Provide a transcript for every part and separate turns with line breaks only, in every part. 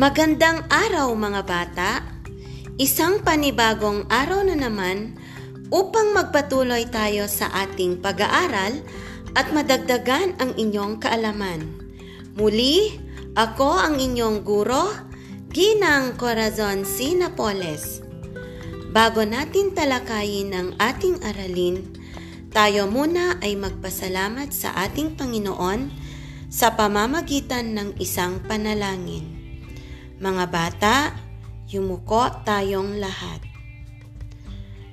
Magandang araw mga bata! Isang panibagong araw na naman upang magpatuloy tayo sa ating pag-aaral at madagdagan ang inyong kaalaman. Muli, ako ang inyong guro, Ginang Corazon C. Napoles. Bago natin talakayin ang ating aralin, tayo muna ay magpasalamat sa ating Panginoon sa pamamagitan ng isang panalangin. Mga bata, yumuko tayong lahat.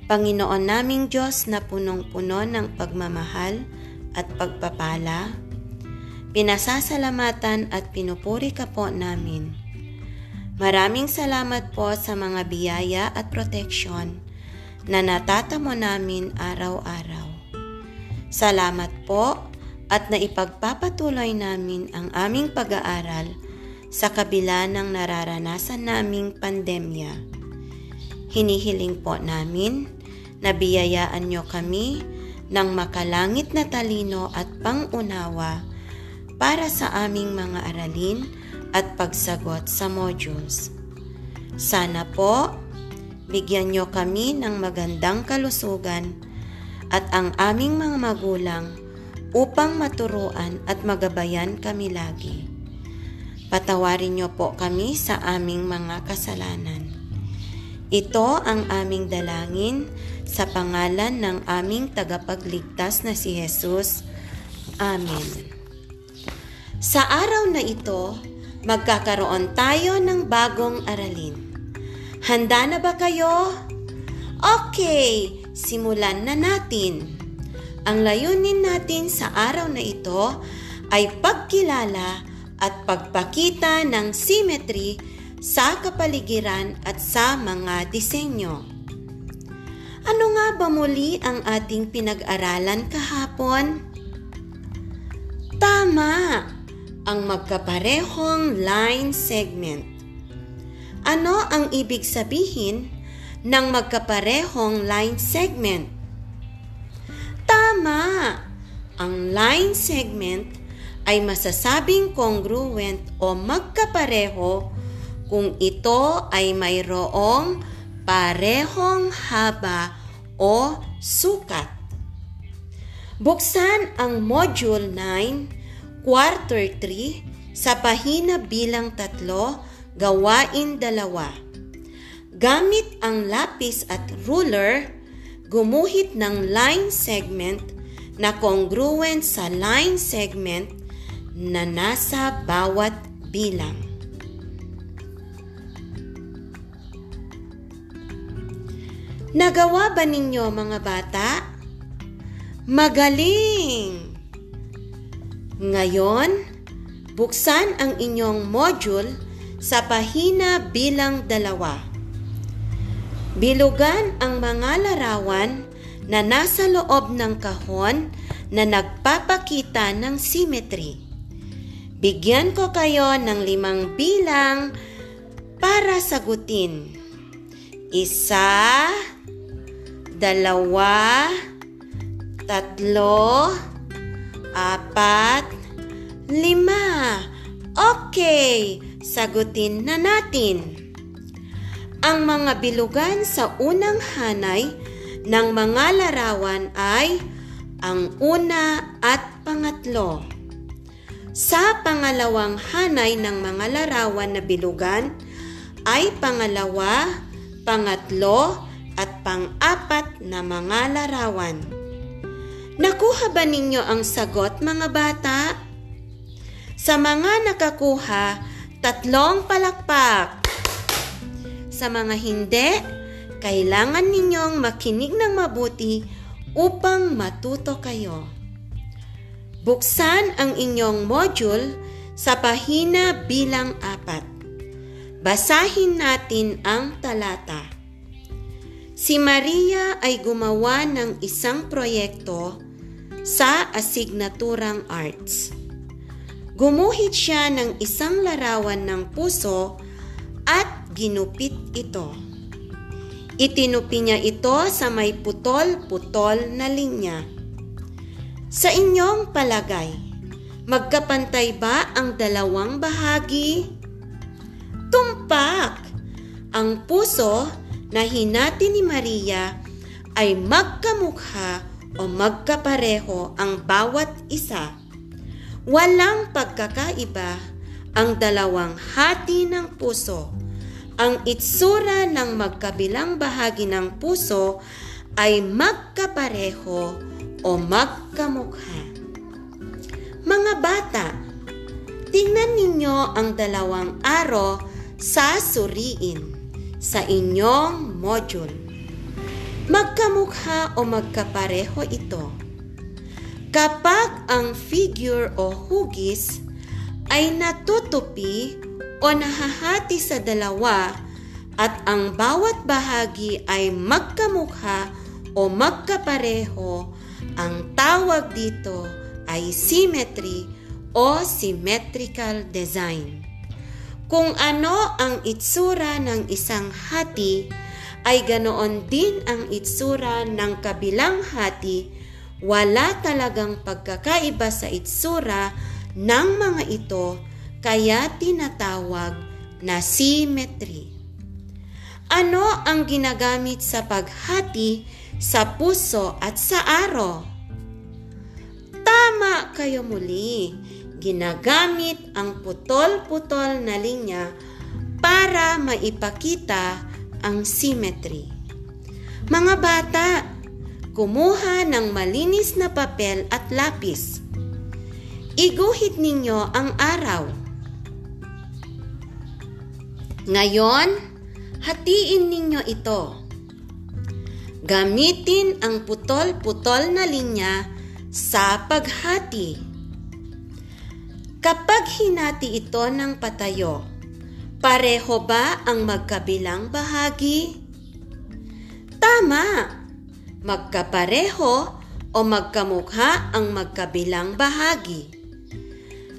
Panginoon naming Diyos na punong-puno ng pagmamahal at pagpapala, pinasasalamatan at pinupuri ka po namin. Maraming salamat po sa mga biyaya at proteksyon na natatamo namin araw-araw. Salamat po at naipagpapatuloy namin ang aming pag-aaral sa kabila ng nararanasan naming pandemya. Hinihiling po namin na biyayaan nyo kami ng makalangit na talino at pangunawa para sa aming mga aralin at pagsagot sa modules. Sana po, bigyan nyo kami ng magandang kalusugan at ang aming mga magulang upang maturuan at magabayan kami lagi. Patawarin niyo po kami sa aming mga kasalanan. Ito ang aming dalangin sa pangalan ng aming tagapagligtas na si Jesus. Amen. Sa araw na ito, magkakaroon tayo ng bagong aralin. Handa na ba kayo? Okay, simulan na natin. Ang layunin natin sa araw na ito ay pagkilala at pagpakita ng symmetry sa kapaligiran at sa mga disenyo. Ano nga ba muli ang ating pinag-aralan kahapon? Tama! Ang magkaparehong line segment. Ano ang ibig sabihin ng magkaparehong line segment? Tama! Ang line segment ay masasabing congruent o magkapareho kung ito ay mayroong parehong haba o sukat. Buksan ang Module 9, Quarter 3 sa pahina bilang tatlo, gawain dalawa. Gamit ang lapis at ruler, gumuhit ng line segment na congruent sa line segment na nasa bawat bilang. Nagawa ba ninyo mga bata? Magaling! Ngayon, buksan ang inyong module sa pahina bilang dalawa. Bilugan ang mga larawan na nasa loob ng kahon na nagpapakita ng symmetry. Bigyan ko kayo ng limang bilang para sagutin. Isa, dalawa, tatlo, apat, lima. Okay, sagutin na natin. Ang mga bilugan sa unang hanay ng mga larawan ay ang una at pangatlo. Sa pangalawang hanay ng mga larawan na bilugan ay pangalawa, pangatlo, at pang-apat na mga larawan. Nakuha ba ninyo ang sagot mga bata? Sa mga nakakuha, tatlong palakpak. Sa mga hindi, kailangan ninyong makinig ng mabuti upang matuto kayo. Buksan ang inyong module sa pahina bilang apat. Basahin natin ang talata. Si Maria ay gumawa ng isang proyekto sa asignaturang arts. Gumuhit siya ng isang larawan ng puso at ginupit ito. Itinupi niya ito sa may putol-putol na linya. Sa inyong palagay, magkapantay ba ang dalawang bahagi? Pakpak! Ang puso na hinati ni Maria ay magkamukha o magkapareho ang bawat isa. Walang pagkakaiba ang dalawang hati ng puso. Ang itsura ng magkabilang bahagi ng puso ay magkapareho o magkamukha. Mga bata, tingnan ninyo ang dalawang aro sa suriin sa inyong module. Magkamukha o magkapareho ito. Kapag ang figure o hugis ay natutupi o nahahati sa dalawa at ang bawat bahagi ay magkamukha o magkapareho, ang tawag dito ay symmetry o symmetrical design. Kung ano ang itsura ng isang hati, ay ganoon din ang itsura ng kabilang hati, wala talagang pagkakaiba sa itsura ng mga ito, kaya tinatawag na symmetry. Ano ang ginagamit sa paghati sa puso at sa aro. Tama kayo muli. Ginagamit ang putol-putol na linya para maipakita ang symmetry. Mga bata, kumuha ng malinis na papel at lapis. Iguhit ninyo ang araw. Ngayon, hatiin ninyo ito. Gamitin ang putol-putol na linya sa paghati. Kapag hinati ito ng patayo, pareho ba ang magkabilang bahagi? Tama! Magkapareho o magkamukha ang magkabilang bahagi.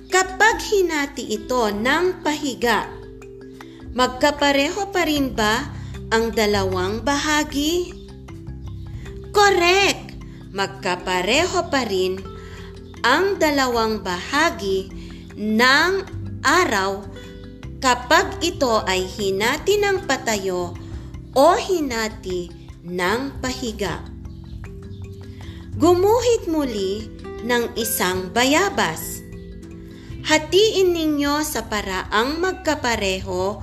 Kapag hinati ito ng pahiga, magkapareho pa rin ba ang dalawang bahagi? Correct! Magkapareho pa rin ang dalawang bahagi ng araw kapag ito ay hinati ng patayo o hinati ng pahiga. Gumuhit muli ng isang bayabas. Hatiin ninyo sa paraang magkapareho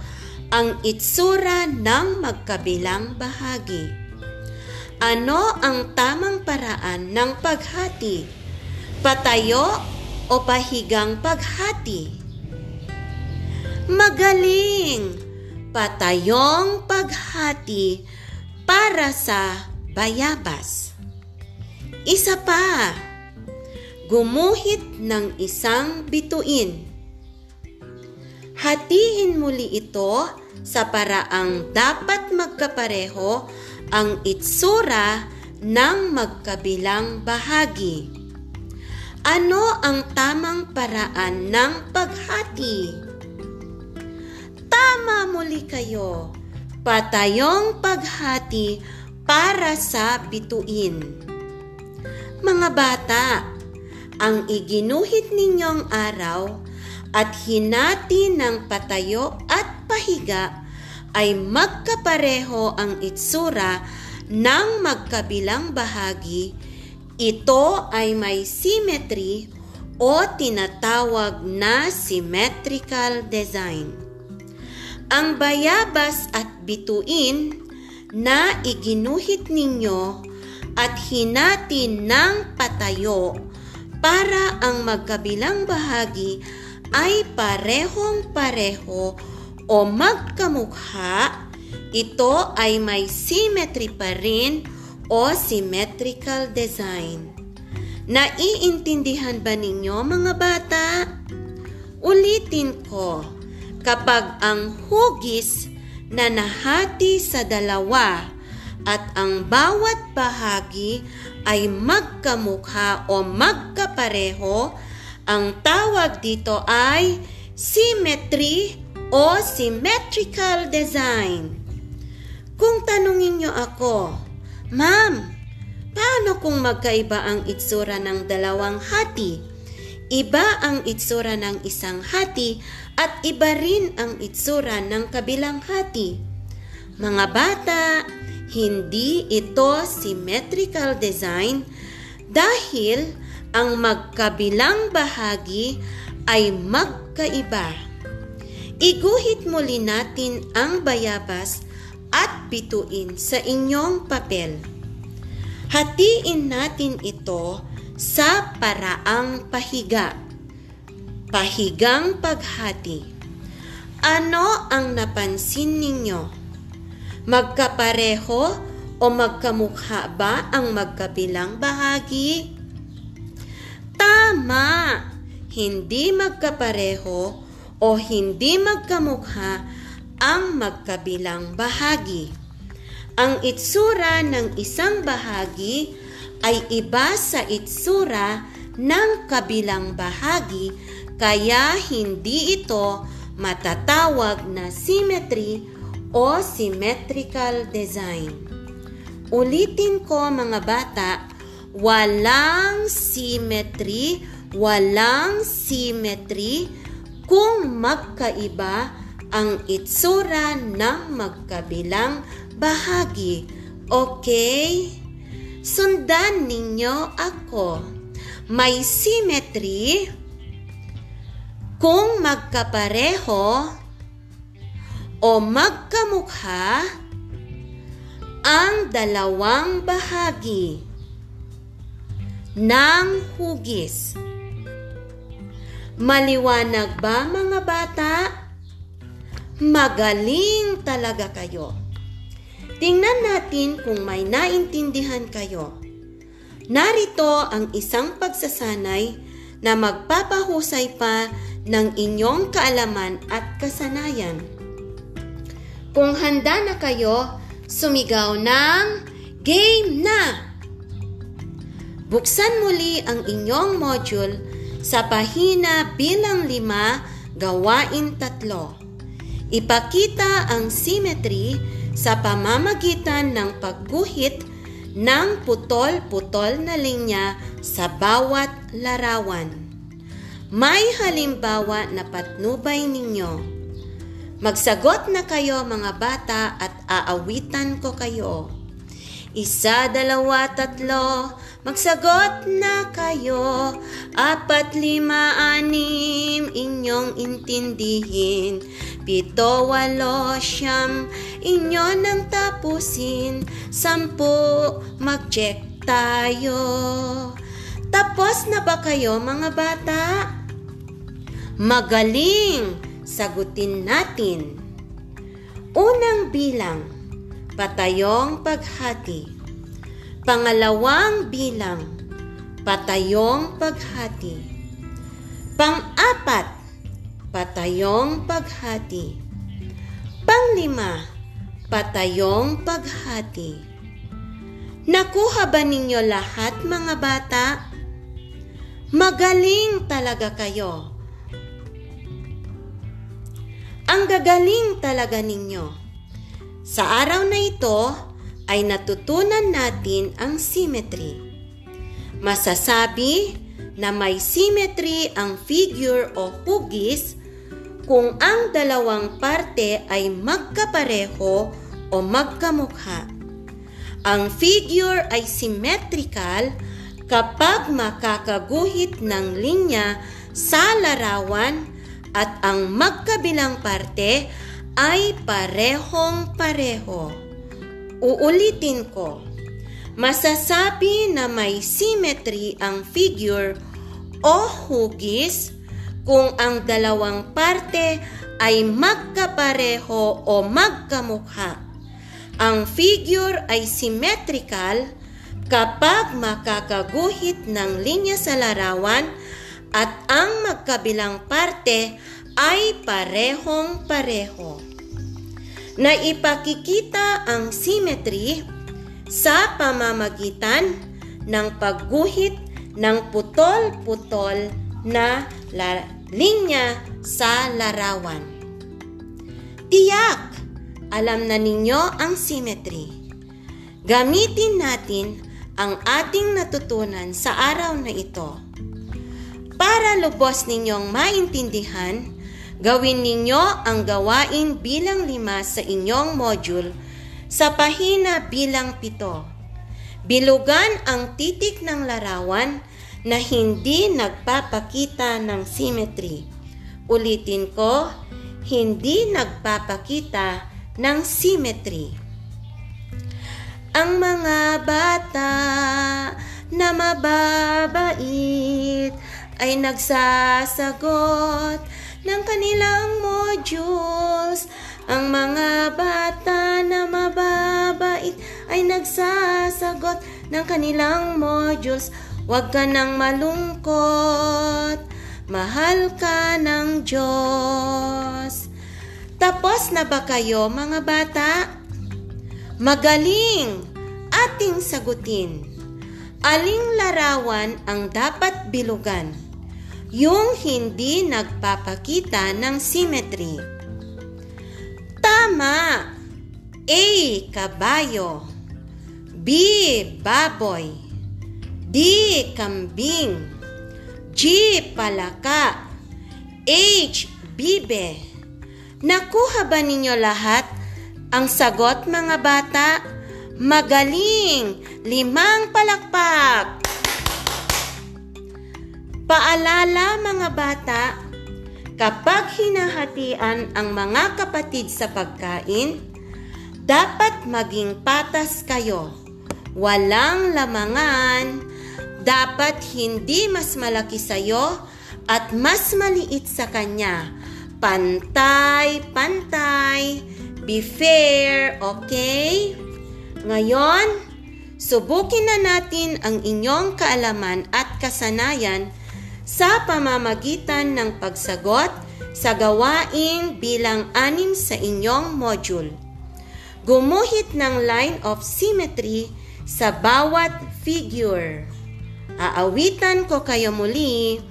ang itsura ng magkabilang bahagi. Ano ang tamang paraan ng paghati? Patayo o pahigang paghati? Magaling! Patayong paghati para sa bayabas. Isa pa, gumuhit ng isang bituin. Hatiin muli ito sa paraang dapat magkapareho ang itsura ng magkabilang bahagi. Ano ang tamang paraan ng paghati? Tama muli kayo. Patayong paghati para sa bituin. Mga bata, ang iginuhit ninyong araw at hinati ng patayo at pahiga ay magkapareho ang itsura ng magkabilang bahagi, ito ay may symmetry o tinatawag na symmetrical design. Ang bayabas at bituin na iginuhit ninyo at hinati ng patayo para ang magkabilang bahagi ay parehong pareho o magkamukha, ito ay may symmetry pa rin o symmetrical design. Naiintindihan ba ninyo mga bata? Ulitin ko, kapag ang hugis na nahati sa dalawa at ang bawat bahagi ay magkamukha o magkapareho, ang tawag dito ay symmetry o symmetrical design. Kung tanungin nyo ako, Ma'am, paano kung magkaiba ang itsura ng dalawang hati? Iba ang itsura ng isang hati at iba rin ang itsura ng kabilang hati. Mga bata, hindi ito symmetrical design dahil ang magkabilang bahagi ay magkaiba. Iguhit muli natin ang bayabas at bituin sa inyong papel. Hatiin natin ito sa paraang pahiga. Pahigang paghati. Ano ang napansin ninyo? Magkapareho o magkamukha ba ang magkabilang bahagi? Tama! Hindi magkapareho o hindi magkamukha ang magkabilang bahagi. Ang itsura ng isang bahagi ay iba sa itsura ng kabilang bahagi kaya hindi ito matatawag na symmetry o symmetrical design. Ulitin ko mga bata, walang symmetry, walang symmetry kung magkaiba ang itsura ng magkabilang bahagi. Okay? Sundan ninyo ako. May symmetry kung magkapareho o magkamukha ang dalawang bahagi ng hugis. Maliwanag ba mga bata? Magaling talaga kayo. Tingnan natin kung may naintindihan kayo. Narito ang isang pagsasanay na magpapahusay pa ng inyong kaalaman at kasanayan. Kung handa na kayo, sumigaw ng Game na! Buksan muli ang inyong module sa pahina bilang lima, gawain tatlo. Ipakita ang symmetry sa pamamagitan ng pagguhit ng putol-putol na linya sa bawat larawan. May halimbawa na patnubay ninyo. Magsagot na kayo mga bata at aawitan ko kayo. Isa, dalawa, tatlo, magsagot na kayo. Apat, lima, anim, inyong intindihin. Pito, walo, siyam, inyo nang tapusin. Sampu, mag-check tayo. Tapos na ba kayo mga bata? Magaling! Sagutin natin. Unang bilang, patayong paghati. Pangalawang bilang, patayong paghati. Pang-apat, patayong paghati. Panglima, patayong paghati. Nakuha ba ninyo lahat mga bata? Magaling talaga kayo. Ang gagaling talaga ninyo. Sa araw na ito ay natutunan natin ang symmetry. Masasabi na may symmetry ang figure o hugis kung ang dalawang parte ay magkapareho o magkamukha. Ang figure ay symmetrical kapag makakaguhit ng linya sa larawan at ang magkabilang parte ay parehong pareho. Uulitin ko. Masasabi na may symmetry ang figure o hugis kung ang dalawang parte ay magkapareho o magkamukha. Ang figure ay symmetrical kapag makakaguhit ng linya sa larawan at ang magkabilang parte ay parehong pareho. Naipakikita ang symmetry sa pamamagitan ng pagguhit ng putol-putol na la- linya sa larawan. Tiyak! Alam na ninyo ang symmetry. Gamitin natin ang ating natutunan sa araw na ito Para lubos ninyong maintindihan, gawin ninyo ang gawain bilang lima sa inyong module sa pahina bilang pito. Bilugan ang titik ng larawan na hindi nagpapakita ng symmetry. Ulitin ko, hindi nagpapakita ng symmetry. Ang mga bata na mababait ay nagsasagot ng kanilang modules. Ang mga bata na mababait ay nagsasagot ng kanilang modules. Huwag ka nang malungkot, mahal ka ng Diyos. Tapos na ba kayo mga bata? Magaling ating sagutin. Aling larawan ang dapat bilugan? Yung hindi nagpapakita ng symmetry. Tama! A. Kabayo B. Baboy D. Kambing G. Palaka H. Bibe Nakuha ba ninyo lahat ang sagot mga bata? Magaling! Limang palakpak! Paalala mga bata, kapag hinahatian ang mga kapatid sa pagkain, dapat maging patas kayo. Walang lamangan, dapat hindi mas malaki sa'yo at mas maliit sa kanya. Pantay, pantay, be fair, okay? Ngayon, subukin na natin ang inyong kaalaman at kasanayan sa pamamagitan ng pagsagot sa gawain bilang anim sa inyong module. Gumuhit ng line of symmetry sa bawat figure. Aawitan ko kayo muli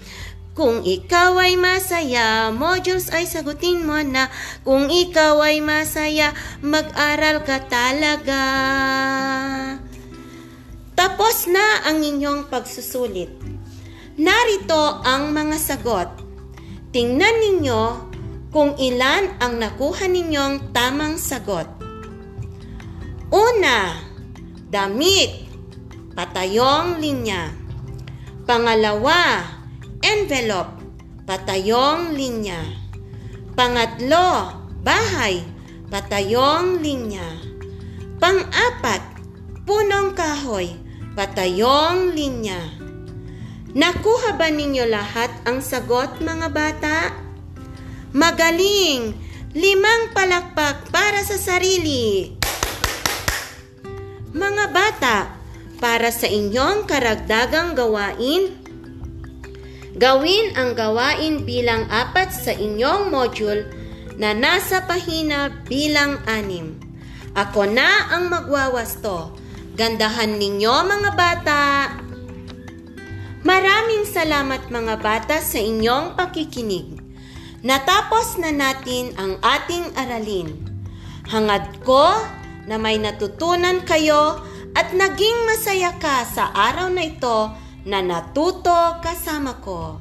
kung ikaw ay masaya, modules ay sagutin mo na. Kung ikaw ay masaya, mag-aral ka talaga. Tapos na ang inyong pagsusulit. Narito ang mga sagot. Tingnan ninyo kung ilan ang nakuha ninyong tamang sagot. Una, damit, patayong linya. Pangalawa, envelope, patayong linya. Pangatlo, bahay, patayong linya. Pang-apat, punong kahoy, patayong linya. Nakuha ba ninyo lahat ang sagot mga bata? Magaling! Limang palakpak para sa sarili. Mga bata, para sa inyong karagdagang gawain, Gawin ang gawain bilang apat sa inyong module na nasa pahina bilang anim. Ako na ang magwawasto. Gandahan ninyo mga bata. Maraming salamat mga bata sa inyong pakikinig. Natapos na natin ang ating aralin. Hangad ko na may natutunan kayo at naging masaya ka sa araw na ito na natuto kasama ko.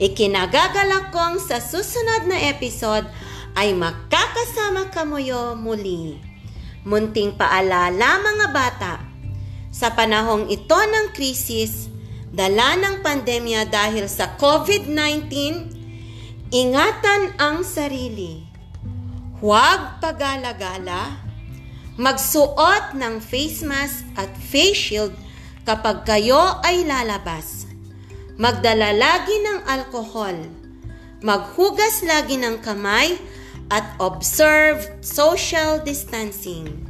Ikinagagalak kong sa susunod na episode ay makakasama kamuyo muli. Munting paalala mga bata, sa panahong ito ng krisis, dala ng pandemya dahil sa COVID-19, ingatan ang sarili. Huwag pagala-gala, magsuot ng face mask at face shield kapag kayo ay lalabas. Magdala lagi ng alkohol. Maghugas lagi ng kamay at observe social distancing.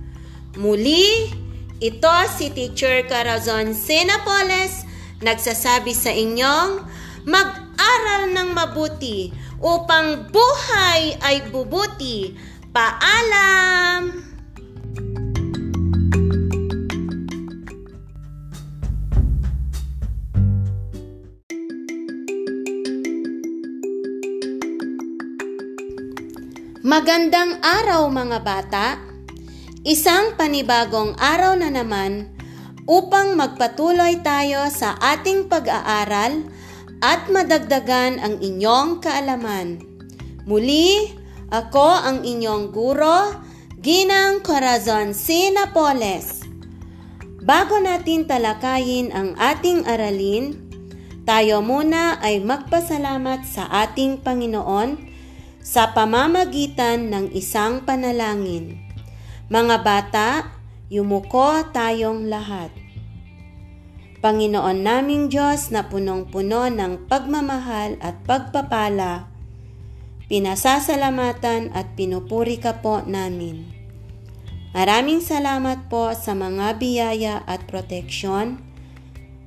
Muli, ito si Teacher Carazon Senapoles nagsasabi sa inyong mag-aral ng mabuti upang buhay ay bubuti. Paalam! Magandang araw mga bata! Isang panibagong araw na naman upang magpatuloy tayo sa ating pag-aaral at madagdagan ang inyong kaalaman. Muli, ako ang inyong guro, Ginang Corazon C. Napoles. Bago natin talakayin ang ating aralin, tayo muna ay magpasalamat sa ating Panginoon sa pamamagitan ng isang panalangin. Mga bata, yumuko tayong lahat. Panginoon naming Diyos na punong-puno ng pagmamahal at pagpapala, pinasasalamatan at pinupuri ka po namin. Maraming salamat po sa mga biyaya at proteksyon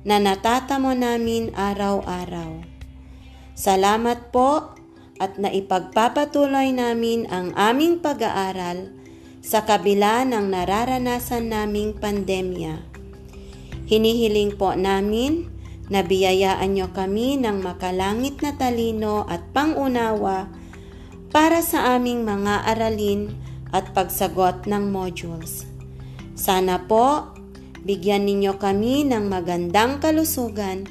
na natatamo namin araw-araw. Salamat po at naipagpapatuloy namin ang aming pag-aaral sa kabila ng nararanasan naming pandemya. Hinihiling po namin na biyayaan nyo kami ng makalangit na talino at pangunawa para sa aming mga aralin at pagsagot ng modules. Sana po, bigyan ninyo kami ng magandang kalusugan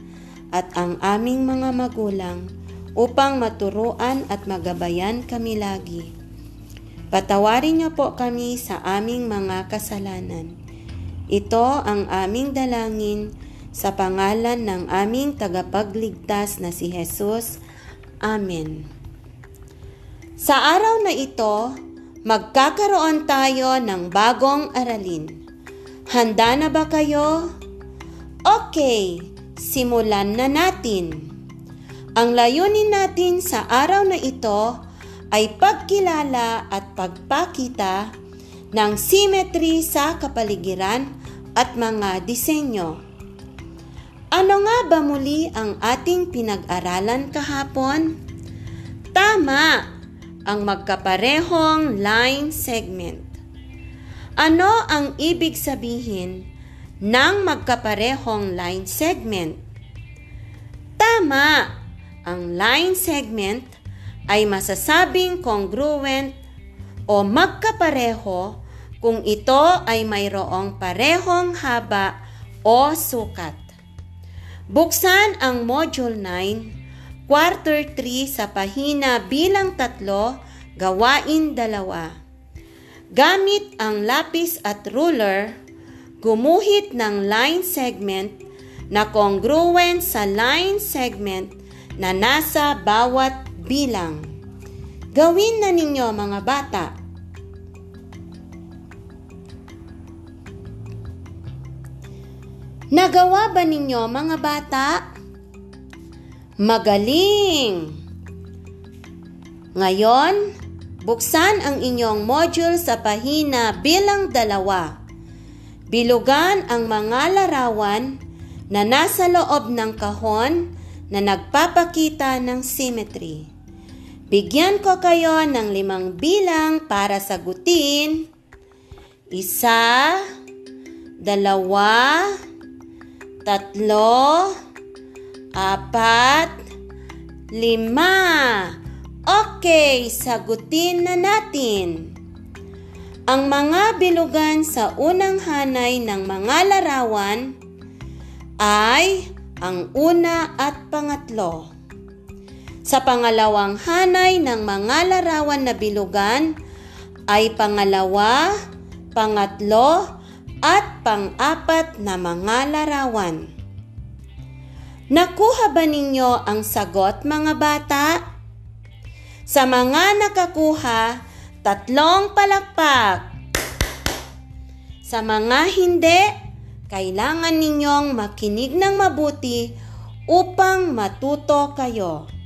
at ang aming mga magulang upang maturuan at magabayan kami lagi. Patawarin niyo po kami sa aming mga kasalanan ito ang aming dalangin sa pangalan ng aming tagapagligtas na si Jesus. Amen. Sa araw na ito, magkakaroon tayo ng bagong aralin. Handa na ba kayo? Okay, simulan na natin. Ang layunin natin sa araw na ito ay pagkilala at pagpakita ng symmetry sa kapaligiran at mga disenyo. Ano nga ba muli ang ating pinag-aralan kahapon? Tama, ang magkaparehong line segment. Ano ang ibig sabihin ng magkaparehong line segment? Tama, ang line segment ay masasabing congruent o magkapareho kung ito ay mayroong parehong haba o sukat. Buksan ang Module 9, Quarter 3 sa pahina bilang tatlo, gawain dalawa. Gamit ang lapis at ruler, gumuhit ng line segment na congruent sa line segment na nasa bawat bilang. Gawin na ninyo mga bata. Nagawa ba ninyo mga bata? Magaling! Ngayon, buksan ang inyong module sa pahina bilang dalawa. Bilugan ang mga larawan na nasa loob ng kahon na nagpapakita ng symmetry. Bigyan ko kayo ng limang bilang para sagutin. Isa, dalawa, tatlo, apat, lima. Okay, sagutin na natin. Ang mga bilugan sa unang hanay ng mga larawan ay ang una at pangatlo. Sa pangalawang hanay ng mga larawan na bilugan ay pangalawa, pangatlo, at pang-apat na mga larawan. Nakuha ba ninyo ang sagot mga bata? Sa mga nakakuha, tatlong palakpak. Sa mga hindi, kailangan ninyong makinig ng mabuti upang matuto kayo.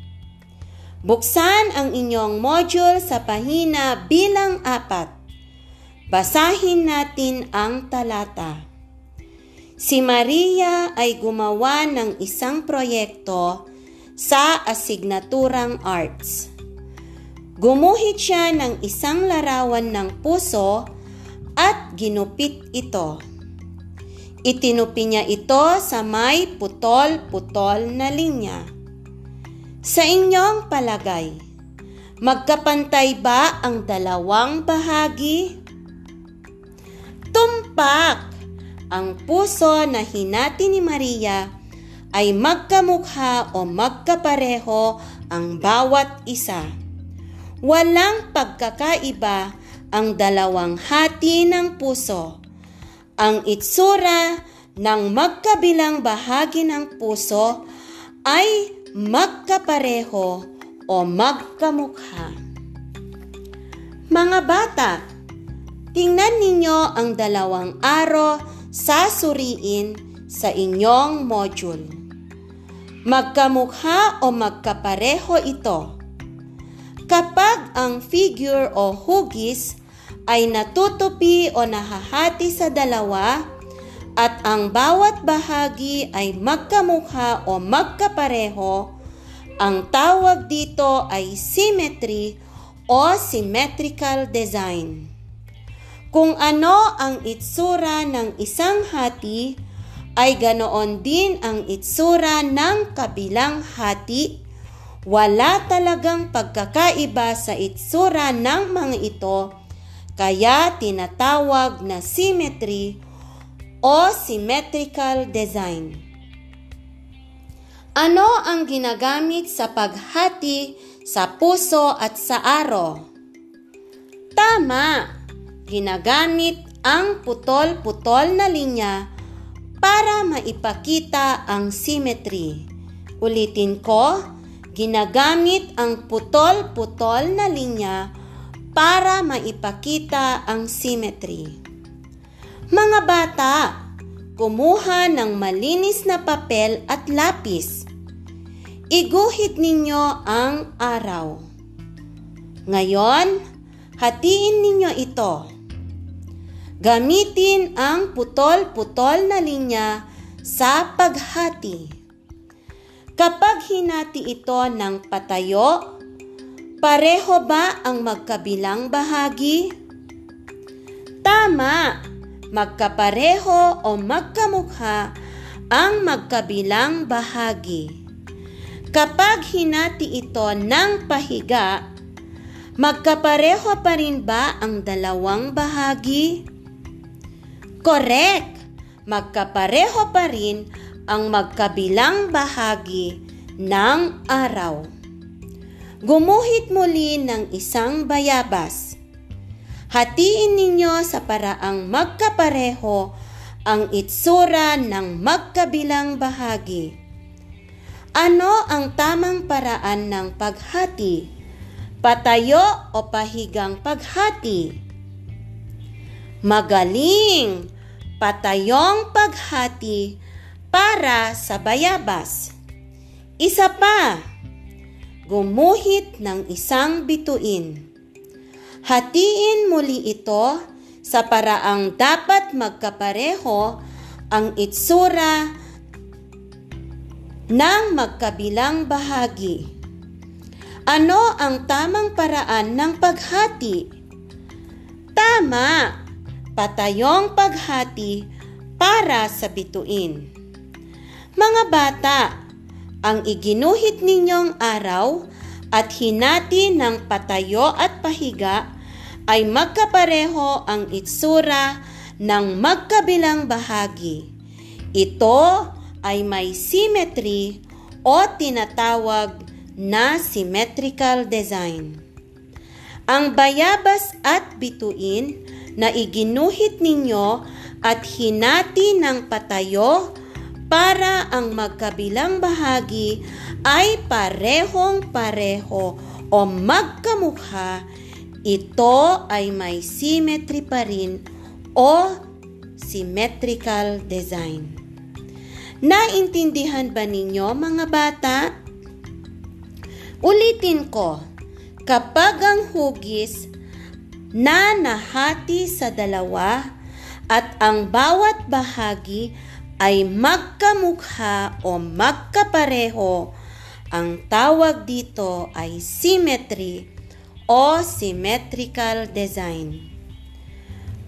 Buksan ang inyong module sa pahina bilang apat. Basahin natin ang talata. Si Maria ay gumawa ng isang proyekto sa asignaturang arts. Gumuhit siya ng isang larawan ng puso at ginupit ito. Itinupi niya ito sa may putol-putol na linya. Sa inyong palagay, magkapantay ba ang dalawang bahagi? tumpak. Ang puso na hinati ni Maria ay magkamukha o magkapareho ang bawat isa. Walang pagkakaiba ang dalawang hati ng puso. Ang itsura ng magkabilang bahagi ng puso ay magkapareho o magkamukha. Mga bata, tingnan ninyo ang dalawang aro sa suriin sa inyong module. Magkamukha o magkapareho ito. Kapag ang figure o hugis ay natutupi o nahahati sa dalawa at ang bawat bahagi ay magkamukha o magkapareho, ang tawag dito ay symmetry o symmetrical design. Kung ano ang itsura ng isang hati, ay ganoon din ang itsura ng kabilang hati. Wala talagang pagkakaiba sa itsura ng mga ito, kaya tinatawag na symmetry o symmetrical design. Ano ang ginagamit sa paghati sa puso at sa aro? Tama! Ginagamit ang putol-putol na linya para maipakita ang symmetry. Ulitin ko, ginagamit ang putol-putol na linya para maipakita ang symmetry. Mga bata, kumuha ng malinis na papel at lapis. Iguhit ninyo ang araw. Ngayon, hatiin ninyo ito. Gamitin ang putol-putol na linya sa paghati. Kapag hinati ito ng patayo, pareho ba ang magkabilang bahagi? Tama! Magkapareho o magkamukha ang magkabilang bahagi. Kapag hinati ito ng pahiga, magkapareho pa rin ba ang dalawang bahagi? Correct! Magkapareho pa rin ang magkabilang bahagi ng araw. Gumuhit muli ng isang bayabas. Hatiin ninyo sa paraang magkapareho ang itsura ng magkabilang bahagi. Ano ang tamang paraan ng paghati? Patayo o pahigang paghati? Magaling! patayong paghati para sa bayabas. Isa pa, gumuhit ng isang bituin. Hatiin muli ito sa paraang dapat magkapareho ang itsura ng magkabilang bahagi. Ano ang tamang paraan ng paghati? Tama! patayong paghati para sa bituin. Mga bata, ang iginuhit ninyong araw at hinati ng patayo at pahiga ay magkapareho ang itsura ng magkabilang bahagi. Ito ay may symmetry o tinatawag na symmetrical design. Ang bayabas at bituin na iginuhit ninyo at hinati ng patayo para ang magkabilang bahagi ay parehong pareho o magkamukha, ito ay may symmetry pa rin o symmetrical design. Naintindihan ba ninyo mga bata? Ulitin ko, kapag ang hugis na nahati sa dalawa at ang bawat bahagi ay magkamukha o magkapareho. Ang tawag dito ay symmetry o symmetrical design.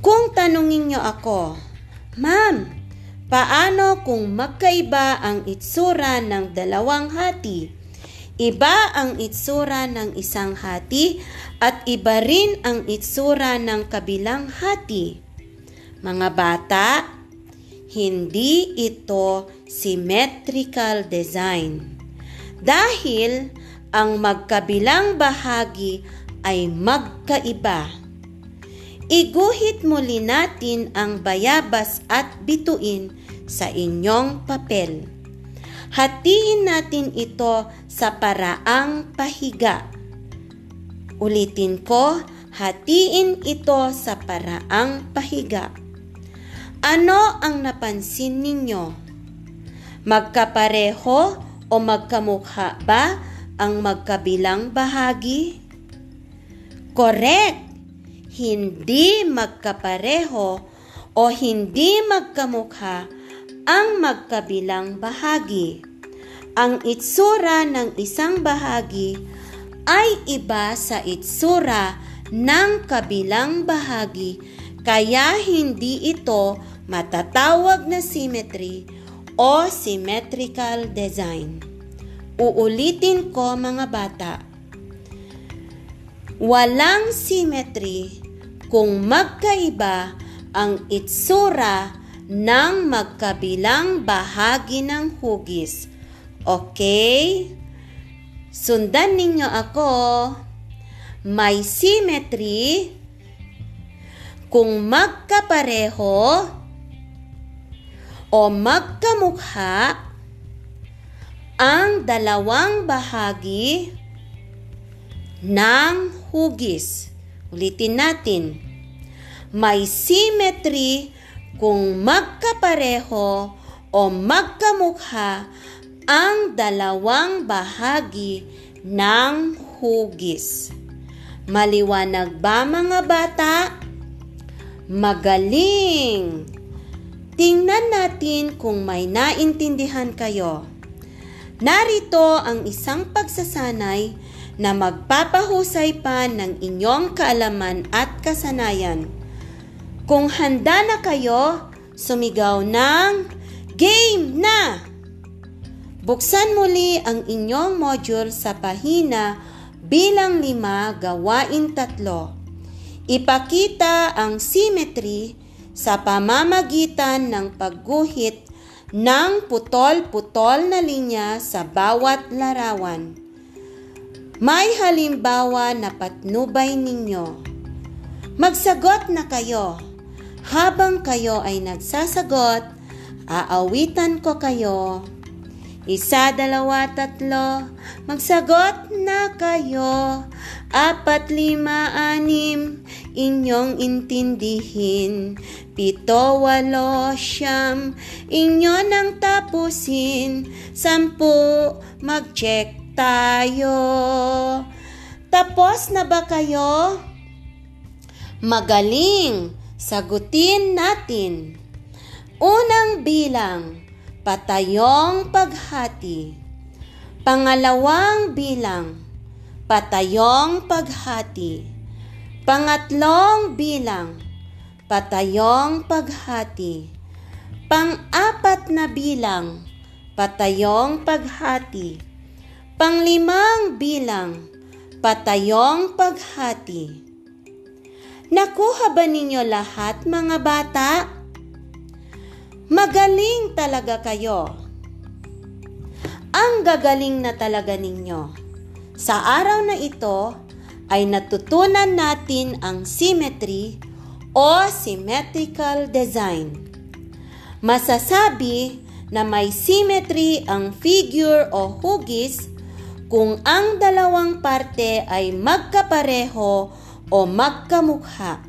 Kung tanungin nyo ako, Ma'am, paano kung magkaiba ang itsura ng dalawang hati? Iba ang itsura ng isang hati at iba rin ang itsura ng kabilang hati. Mga bata, hindi ito symmetrical design. Dahil ang magkabilang bahagi ay magkaiba. Iguhit muli natin ang bayabas at bituin sa inyong papel. Hatiin natin ito sa paraang pahiga. Ulitin ko, hatiin ito sa paraang pahiga. Ano ang napansin ninyo? Magkapareho o magkamukha ba ang magkabilang bahagi? Correct! Hindi magkapareho o hindi magkamukha ang magkabilang bahagi. Ang itsura ng isang bahagi ay iba sa itsura ng kabilang bahagi kaya hindi ito matatawag na symmetry o symmetrical design. Uulitin ko mga bata. Walang symmetry kung magkaiba ang itsura ng magkabilang bahagi ng hugis. Okay? Sundan ninyo ako. May symmetry kung magkapareho o magkamukha ang dalawang bahagi ng hugis. Ulitin natin. May symmetry kung magkapareho o magkamukha ang dalawang bahagi ng hugis. Maliwanag ba mga bata? Magaling! Tingnan natin kung may naintindihan kayo. Narito ang isang pagsasanay na magpapahusay pa ng inyong kaalaman at kasanayan. Kung handa na kayo, sumigaw ng Game na! Buksan muli ang inyong module sa pahina bilang lima gawain tatlo. Ipakita ang symmetry sa pamamagitan ng pagguhit ng putol-putol na linya sa bawat larawan. May halimbawa na patnubay ninyo. Magsagot na kayo. Habang kayo ay nagsasagot, aawitan ko kayo. Isa, dalawa, tatlo. Magsagot na kayo. Apat, lima, anim. Inyong intindihin. Pito, walo, siyam. Inyo nang tapusin. Sampu, mag-check tayo. Tapos na ba kayo? Magaling! Sagutin natin. Unang bilang patayong paghati. Pangalawang bilang, patayong paghati. Pangatlong bilang, patayong paghati. Pang-apat na bilang, patayong paghati. Panglimang bilang, patayong paghati. Nakuha ba ninyo lahat mga bata? Magaling talaga kayo. Ang gagaling na talaga ninyo. Sa araw na ito ay natutunan natin ang symmetry o symmetrical design. Masasabi na may symmetry ang figure o hugis kung ang dalawang parte ay magkapareho o magkamukha.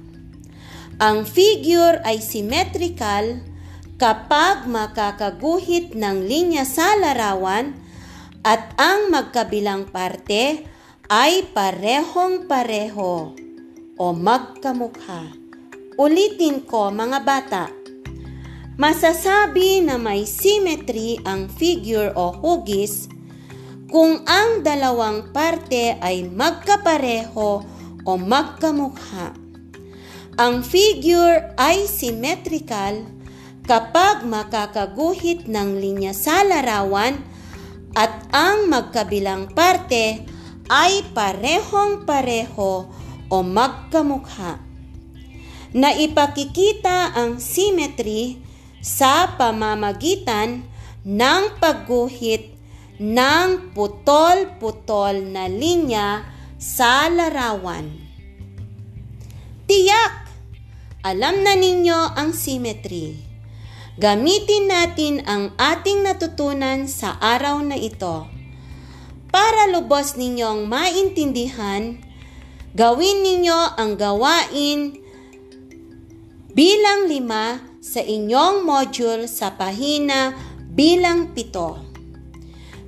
Ang figure ay symmetrical kapag makakaguhit ng linya sa larawan at ang magkabilang parte ay parehong pareho o magkamukha. Ulitin ko mga bata. Masasabi na may symmetry ang figure o hugis kung ang dalawang parte ay magkapareho o magkamukha. Ang figure ay symmetrical kapag makakaguhit ng linya sa larawan at ang magkabilang parte ay parehong pareho o magkamukha. Naipakikita ang symmetry sa pamamagitan ng pagguhit ng putol-putol na linya sa larawan. Tiyak! Alam na ninyo ang symmetry. Gamitin natin ang ating natutunan sa araw na ito. Para lubos ninyong maintindihan, gawin ninyo ang gawain bilang lima sa inyong module sa pahina bilang pito.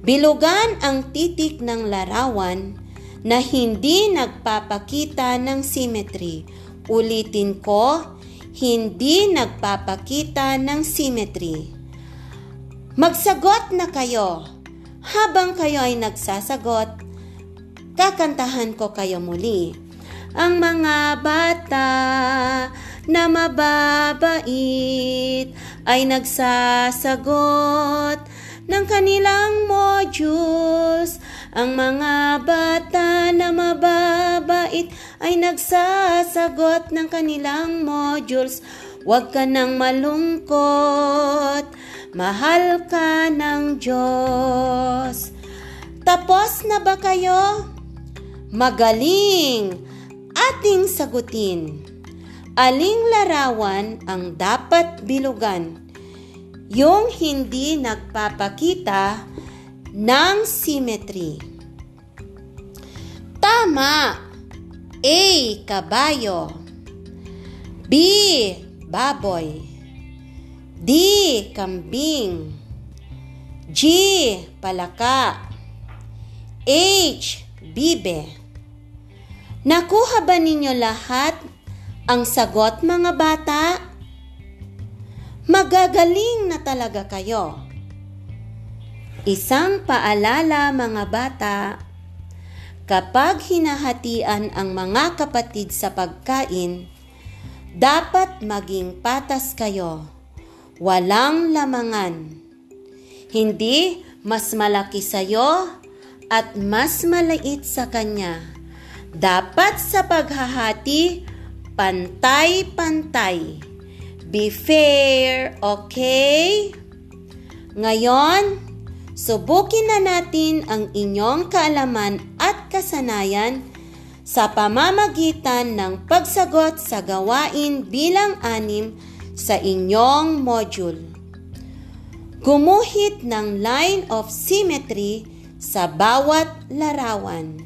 Bilugan ang titik ng larawan na hindi nagpapakita ng symmetry. Ulitin ko, hindi nagpapakita ng symmetry. Magsagot na kayo. Habang kayo ay nagsasagot, kakantahan ko kayo muli. Ang mga bata na mababait ay nagsasagot ng kanilang modules. Ang mga bata na mababait ay nagsasagot ng kanilang modules. Huwag ka nang malungkot, mahal ka ng Diyos. Tapos na ba kayo? Magaling! Ating sagutin. Aling larawan ang dapat bilugan? Yung hindi nagpapakita ng symmetry. Tama! A. Kabayo B. Baboy D. Kambing G. Palaka H. Bibe Nakuha ba ninyo lahat ang sagot mga bata? Magagaling na talaga kayo. Isang paalala mga bata, kapag hinahatian ang mga kapatid sa pagkain, dapat maging patas kayo. Walang lamangan. Hindi mas malaki sa'yo at mas maliit sa kanya. Dapat sa paghahati, pantay-pantay. Be fair, okay? Ngayon, subukin na natin ang inyong kaalaman at kasanayan sa pamamagitan ng pagsagot sa gawain bilang anim sa inyong module. Gumuhit ng line of symmetry sa bawat larawan.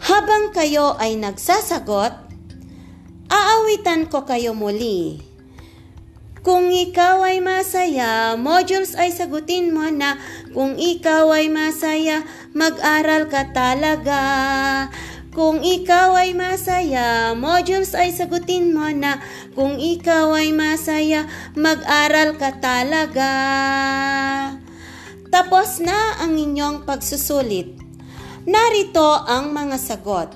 Habang kayo ay nagsasagot, aawitan ko kayo muli. Kung ikaw ay masaya, modules ay sagutin mo na kung ikaw ay masaya, mag-aral ka talaga. Kung ikaw ay masaya, modules ay sagutin mo na kung ikaw ay masaya, mag-aral ka talaga. Tapos na ang inyong pagsusulit. Narito ang mga sagot.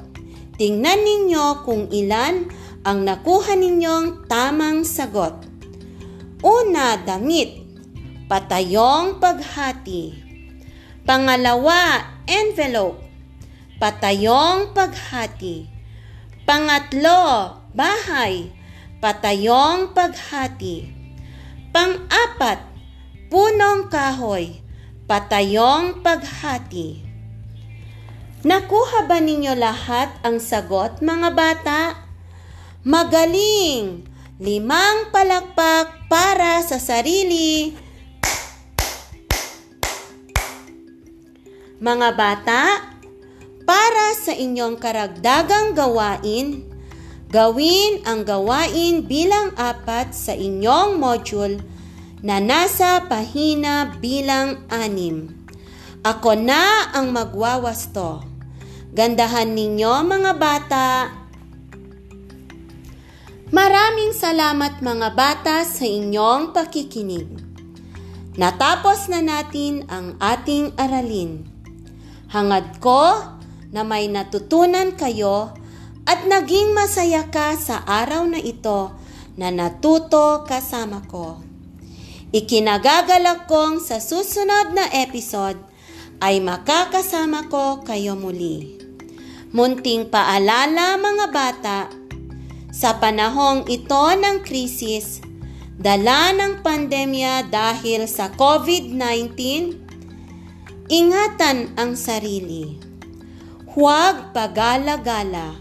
Tingnan ninyo kung ilan ang nakuha ninyong tamang sagot. Una, damit. Patayong paghati. Pangalawa, envelope. Patayong paghati. Pangatlo, bahay. Patayong paghati. Pang-apat, punong kahoy. Patayong paghati. Nakuha ba ninyo lahat ang sagot, mga bata? Magaling! Limang palakpak para sa sarili. Mga bata, para sa inyong karagdagang gawain, gawin ang gawain bilang apat sa inyong module na nasa pahina bilang anim. Ako na ang magwawasto. Gandahan ninyo mga bata Maraming salamat mga bata sa inyong pakikinig. Natapos na natin ang ating aralin. Hangad ko na may natutunan kayo at naging masaya ka sa araw na ito na natuto kasama ko. Ikinagagalak kong sa susunod na episode ay makakasama ko kayo muli. Munting paalala mga bata sa panahong ito ng krisis, dala ng pandemya dahil sa COVID-19, ingatan ang sarili. Huwag pagala-gala.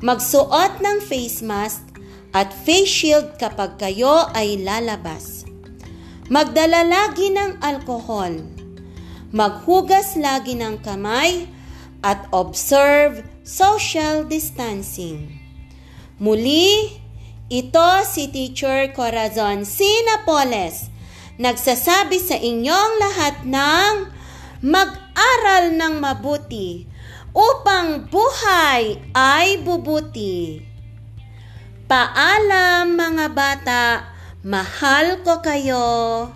Magsuot ng face mask at face shield kapag kayo ay lalabas. Magdala lagi ng alkohol. Maghugas lagi ng kamay at observe social distancing. Muli, ito si Teacher Corazon C. Napoles, nagsasabi sa inyong lahat ng mag-aral ng mabuti upang buhay ay bubuti. Paalam mga bata, mahal ko kayo.